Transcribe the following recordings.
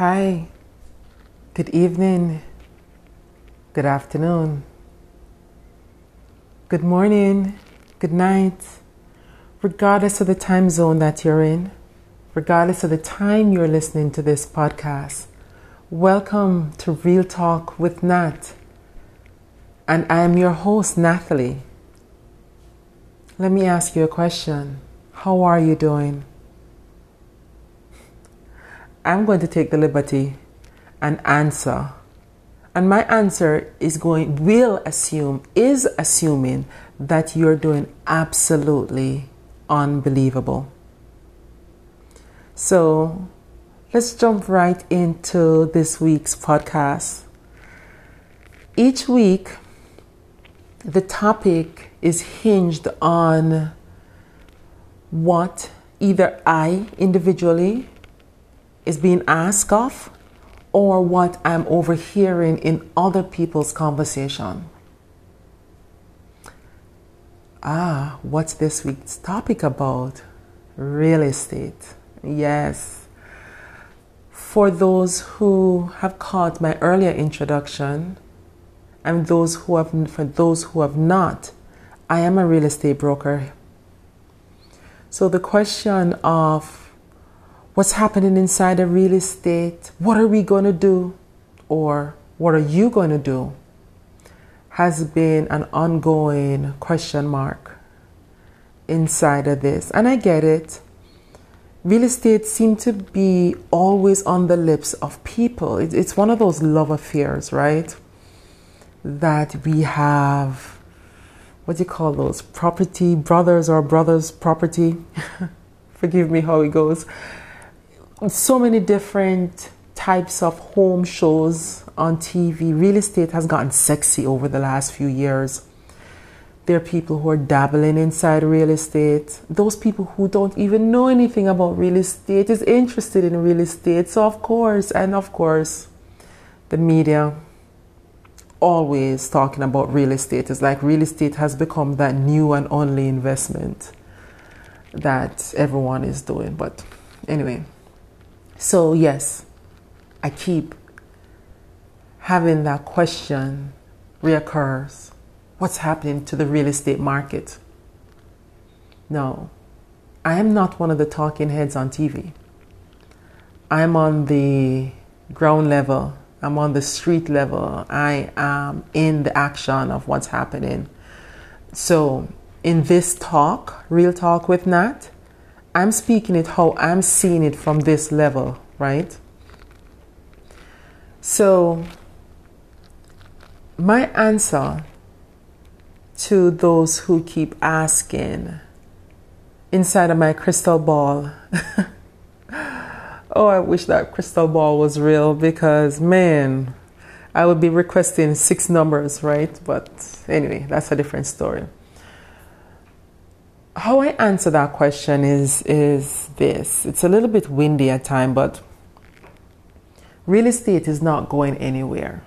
Hi, good evening, good afternoon, good morning, good night, regardless of the time zone that you're in, regardless of the time you're listening to this podcast. Welcome to Real Talk with Nat, and I am your host, Nathalie. Let me ask you a question How are you doing? I'm going to take the liberty and answer. And my answer is going, will assume, is assuming that you're doing absolutely unbelievable. So let's jump right into this week's podcast. Each week, the topic is hinged on what either I individually is being asked of or what I'm overhearing in other people's conversation. Ah, what's this week's topic about? Real estate. Yes. For those who have caught my earlier introduction, and those who have for those who have not, I am a real estate broker. So the question of what's happening inside of real estate, what are we going to do, or what are you going to do, has been an ongoing question mark inside of this. And I get it. Real estate seems to be always on the lips of people. It's one of those love affairs, right? That we have, what do you call those? Property brothers or brothers property. Forgive me how it goes so many different types of home shows on TV. Real estate has gotten sexy over the last few years. There are people who are dabbling inside real estate. Those people who don't even know anything about real estate is interested in real estate. So of course, and of course, the media always talking about real estate. It's like real estate has become that new and only investment that everyone is doing. But anyway, so, yes, I keep having that question reoccurs what's happening to the real estate market? No, I am not one of the talking heads on TV. I'm on the ground level, I'm on the street level, I am in the action of what's happening. So, in this talk, Real Talk with Nat, I'm speaking it how I'm seeing it from this level, right? So, my answer to those who keep asking inside of my crystal ball. oh, I wish that crystal ball was real because, man, I would be requesting six numbers, right? But anyway, that's a different story how I answer that question is is this. It's a little bit windy at time, but real estate is not going anywhere.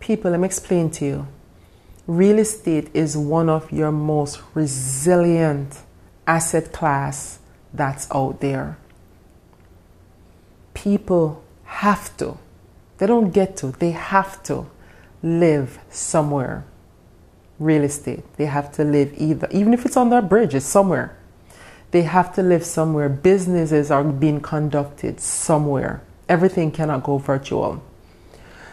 People, let me explain to you. Real estate is one of your most resilient asset class that's out there. People have to. They don't get to. They have to live somewhere real estate. They have to live either, even if it's on their bridge, it's somewhere. They have to live somewhere. Businesses are being conducted somewhere. Everything cannot go virtual.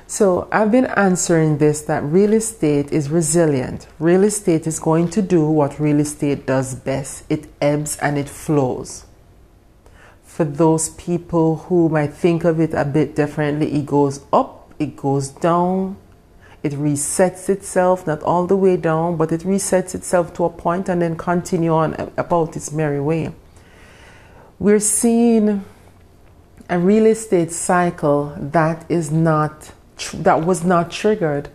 So I've been answering this that real estate is resilient. Real estate is going to do what real estate does best it ebbs and it flows. For those people who might think of it a bit differently, it goes up, it goes down, it resets itself, not all the way down, but it resets itself to a point and then continue on about its merry way. We're seeing a real estate cycle that is not that was not triggered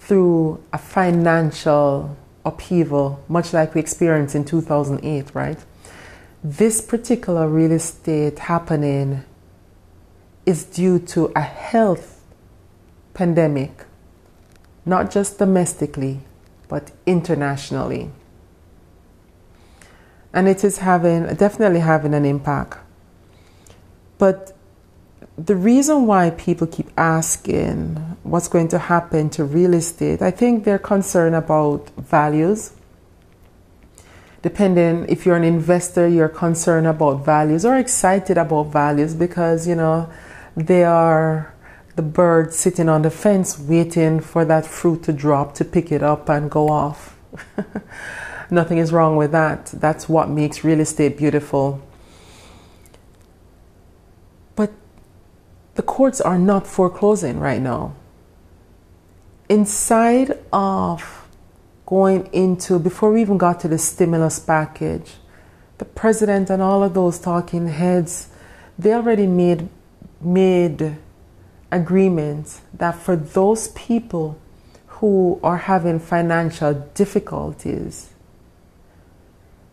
through a financial upheaval, much like we experienced in 2008, right? This particular real estate happening is due to a health pandemic not just domestically, but internationally. And it is having, definitely having an impact. But the reason why people keep asking what's going to happen to real estate, I think they're concerned about values. Depending if you're an investor, you're concerned about values or excited about values because you know they are the bird sitting on the fence waiting for that fruit to drop to pick it up and go off. Nothing is wrong with that. That's what makes real estate beautiful. But the courts are not foreclosing right now. Inside of going into, before we even got to the stimulus package, the president and all of those talking heads, they already made made agreements that for those people who are having financial difficulties,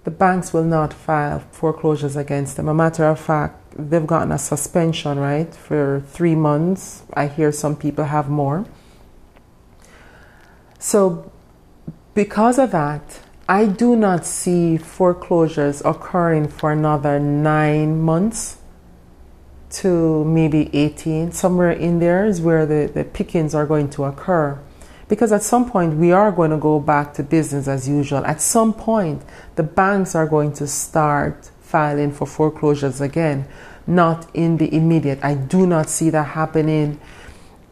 the banks will not file foreclosures against them. A matter of fact, they've gotten a suspension, right, for three months. I hear some people have more. So, because of that, I do not see foreclosures occurring for another nine months to maybe 18. Somewhere in there is where the, the pickings are going to occur. Because at some point, we are going to go back to business as usual. At some point, the banks are going to start filing for foreclosures again, not in the immediate. I do not see that happening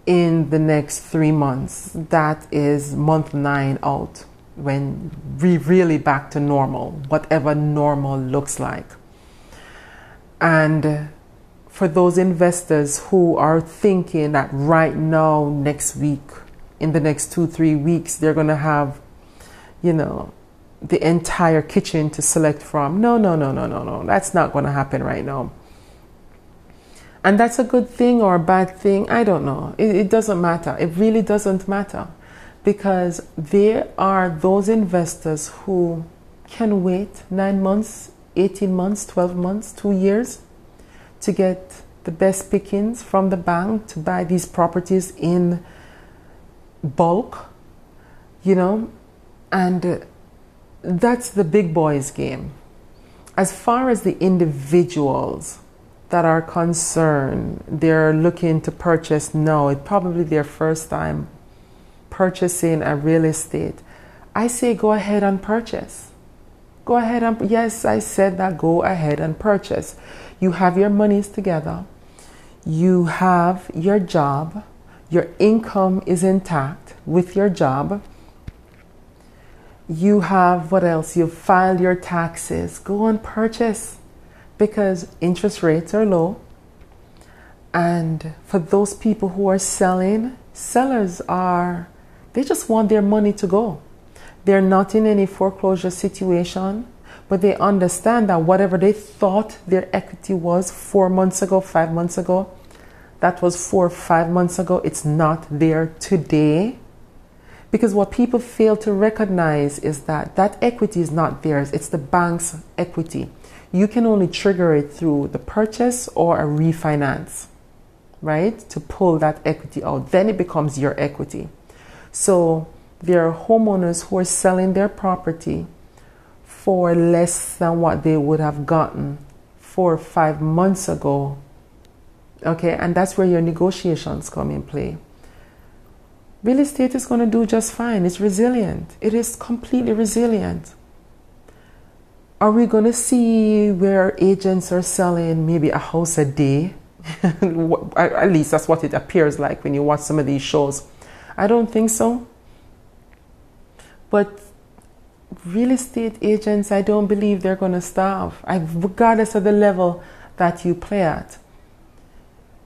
in the next three months. That is month nine out when we really back to normal, whatever normal looks like. And for those investors who are thinking that right now, next week, in the next two, three weeks, they're going to have, you know, the entire kitchen to select from. No, no, no, no, no, no. That's not going to happen right now. And that's a good thing or a bad thing. I don't know. It, it doesn't matter. It really doesn't matter because there are those investors who can wait nine months, 18 months, 12 months, two years to get the best pickings from the bank to buy these properties in bulk, you know, and uh, that's the big boys game. As far as the individuals that are concerned, they're looking to purchase now, it's probably their first time purchasing a real estate. I say go ahead and purchase. Go ahead and, yes, I said that, go ahead and purchase. You have your monies together, you have your job, your income is intact with your job. You have what else? You've filed your taxes. Go and purchase because interest rates are low. And for those people who are selling, sellers are, they just want their money to go. They're not in any foreclosure situation, but they understand that whatever they thought their equity was four months ago, five months ago, that was four or five months ago, it's not there today. Because what people fail to recognize is that that equity is not theirs, it's the bank's equity. You can only trigger it through the purchase or a refinance, right? To pull that equity out. Then it becomes your equity. So there are homeowners who are selling their property for less than what they would have gotten four or five months ago Okay, and that's where your negotiations come in play. Real estate is going to do just fine. It's resilient. It is completely resilient. Are we going to see where agents are selling maybe a house a day? At least that's what it appears like when you watch some of these shows. I don't think so. But real estate agents, I don't believe they're going to starve, regardless of the level that you play at.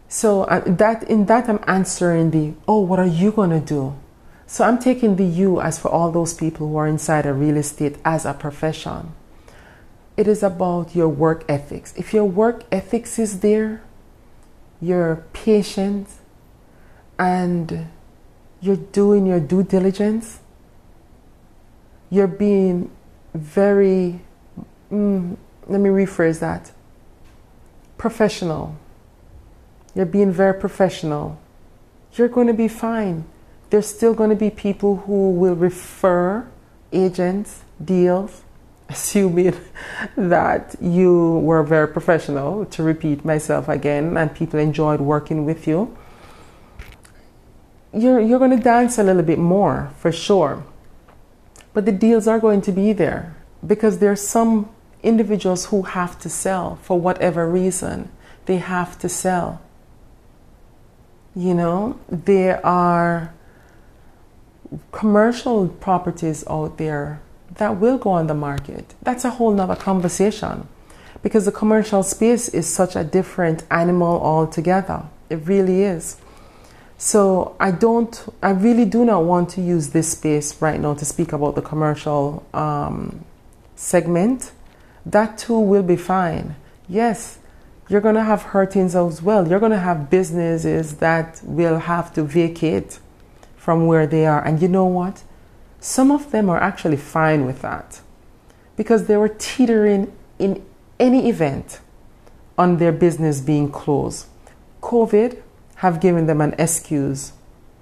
So uh, that in that I'm answering the oh what are you going to do? So I'm taking the you as for all those people who are inside of real estate as a profession. It is about your work ethics. If your work ethics is there, you're patient and you're doing your due diligence, you're being very, mm, let me rephrase that, professional you're being very professional, you're going to be fine. There's still going to be people who will refer agents, deals. assuming that you were very professional, to repeat myself again, and people enjoyed working with you, you're, you're going to dance a little bit more for sure. But the deals are going to be there because there's some individuals who have to sell for whatever reason. They have to sell. You know, there are commercial properties out there that will go on the market. That's a whole nother conversation because the commercial space is such a different animal altogether. It really is. So I don't, I really do not want to use this space right now to speak about the commercial um, segment. That too will be fine. Yes, you're going to have hurtings as well. You're going to have businesses that will have to vacate from where they are. And you know what? Some of them are actually fine with that because they were teetering in any event on their business being closed. COVID have given them an excuse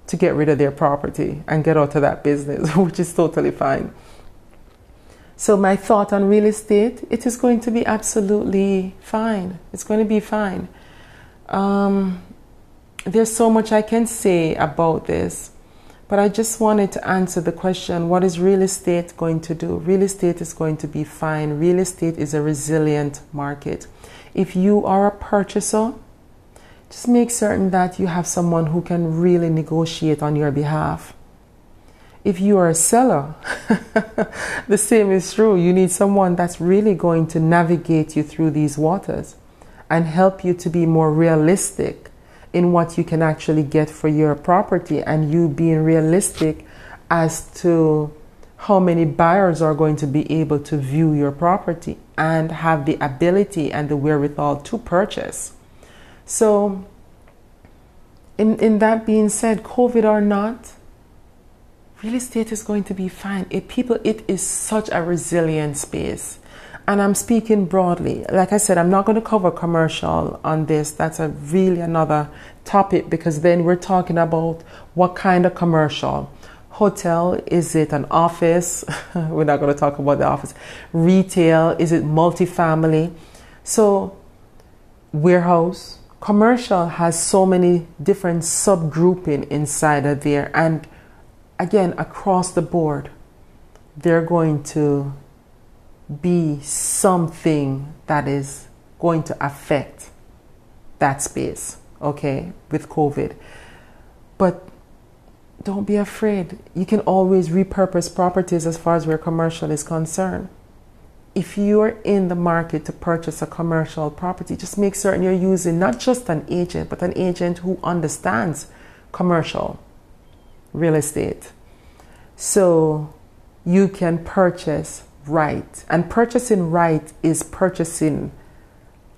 to get rid of their property and get out of that business, which is totally fine. So my thought on real estate, it is going to be absolutely fine. It's going to be fine. Um, there's so much I can say about this. But I just wanted to answer the question what is real estate going to do? Real estate is going to be fine. Real estate is a resilient market. If you are a purchaser, just make certain that you have someone who can really negotiate on your behalf. If you are a seller, the same is true. You need someone that's really going to navigate you through these waters and help you to be more realistic in what you can actually get for your property and you being realistic as to how many buyers are going to be able to view your property and have the ability and the wherewithal to purchase. So, in, in that being said, COVID or not, real estate is going to be fine. It, people, it is such a resilient space. And I'm speaking broadly. Like I said, I'm not going to cover commercial on this. That's a really another topic because then we're talking about what kind of commercial. Hotel, is it an office? we're not going to talk about the office. Retail, is it multifamily? So, warehouse, commercial has so many different subgrouping inside of there. And again, across the board, they're going to be something that is going to affect that space, okay, with COVID. But don't be afraid. You can always repurpose properties as far as where commercial is concerned. If you're in the market to purchase a commercial property, just make certain you're using not just an agent, but an agent who understands commercial real estate. So you can purchase right. And purchasing right is purchasing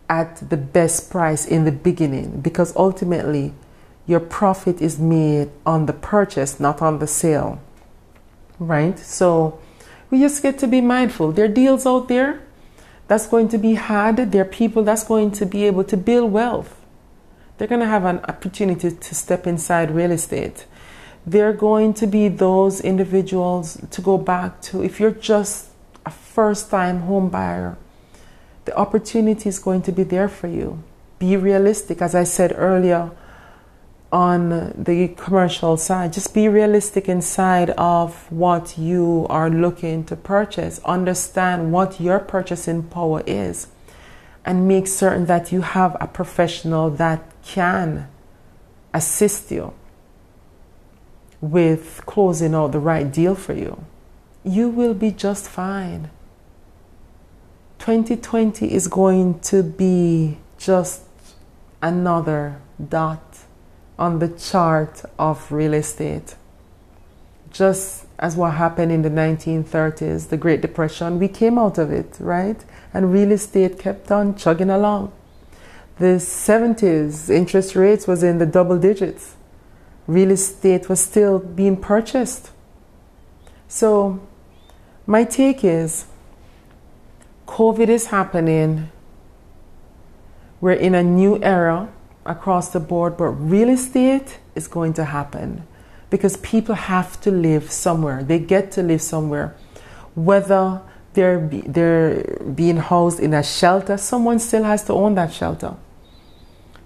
at the best price in the beginning because ultimately your profit is made on the purchase, not on the sale. Right? So we just get to be mindful. There are deals out there that's going to be had, there are people that's going to be able to build wealth. They're going to have an opportunity to step inside real estate. There are going to be those individuals to go back to. If you're just a first time home buyer, the opportunity is going to be there for you. Be realistic, as I said earlier on the commercial side. Just be realistic inside of what you are looking to purchase. Understand what your purchasing power is and make certain that you have a professional that can assist you with closing out the right deal for you you will be just fine. 2020 is going to be just another dot on the chart of real estate. Just as what happened in the 1930s, the Great Depression, we came out of it, right? And real estate kept on chugging along. The 70s, interest rates was in the double digits. Real estate was still being purchased. So my take is COVID is happening. We're in a new era across the board, but real estate is going to happen because people have to live somewhere. They get to live somewhere. Whether they're, be, they're being housed in a shelter, someone still has to own that shelter.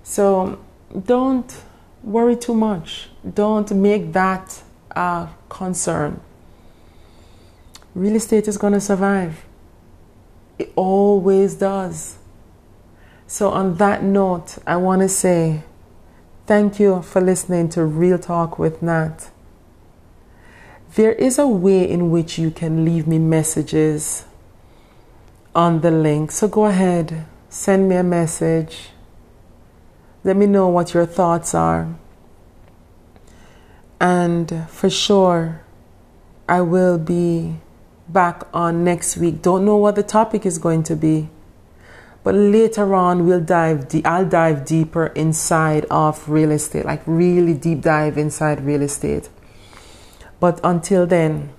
So don't worry too much. Don't make that a concern. Real estate is going to survive. It always does. So, on that note, I want to say thank you for listening to Real Talk with Nat. There is a way in which you can leave me messages on the link. So, go ahead, send me a message. Let me know what your thoughts are. And for sure, I will be back on next week. Don't know what the topic is going to be. But later on, we'll dive. De- I'll dive deeper inside of real estate, like really deep dive inside real estate. But until then,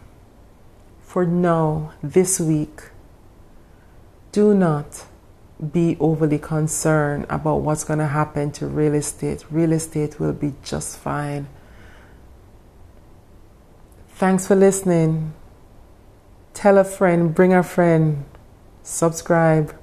for now, this week, do not be overly concerned about what's going to happen to real estate. Real estate will be just fine. Thanks for listening. Tell a friend, bring a friend, subscribe.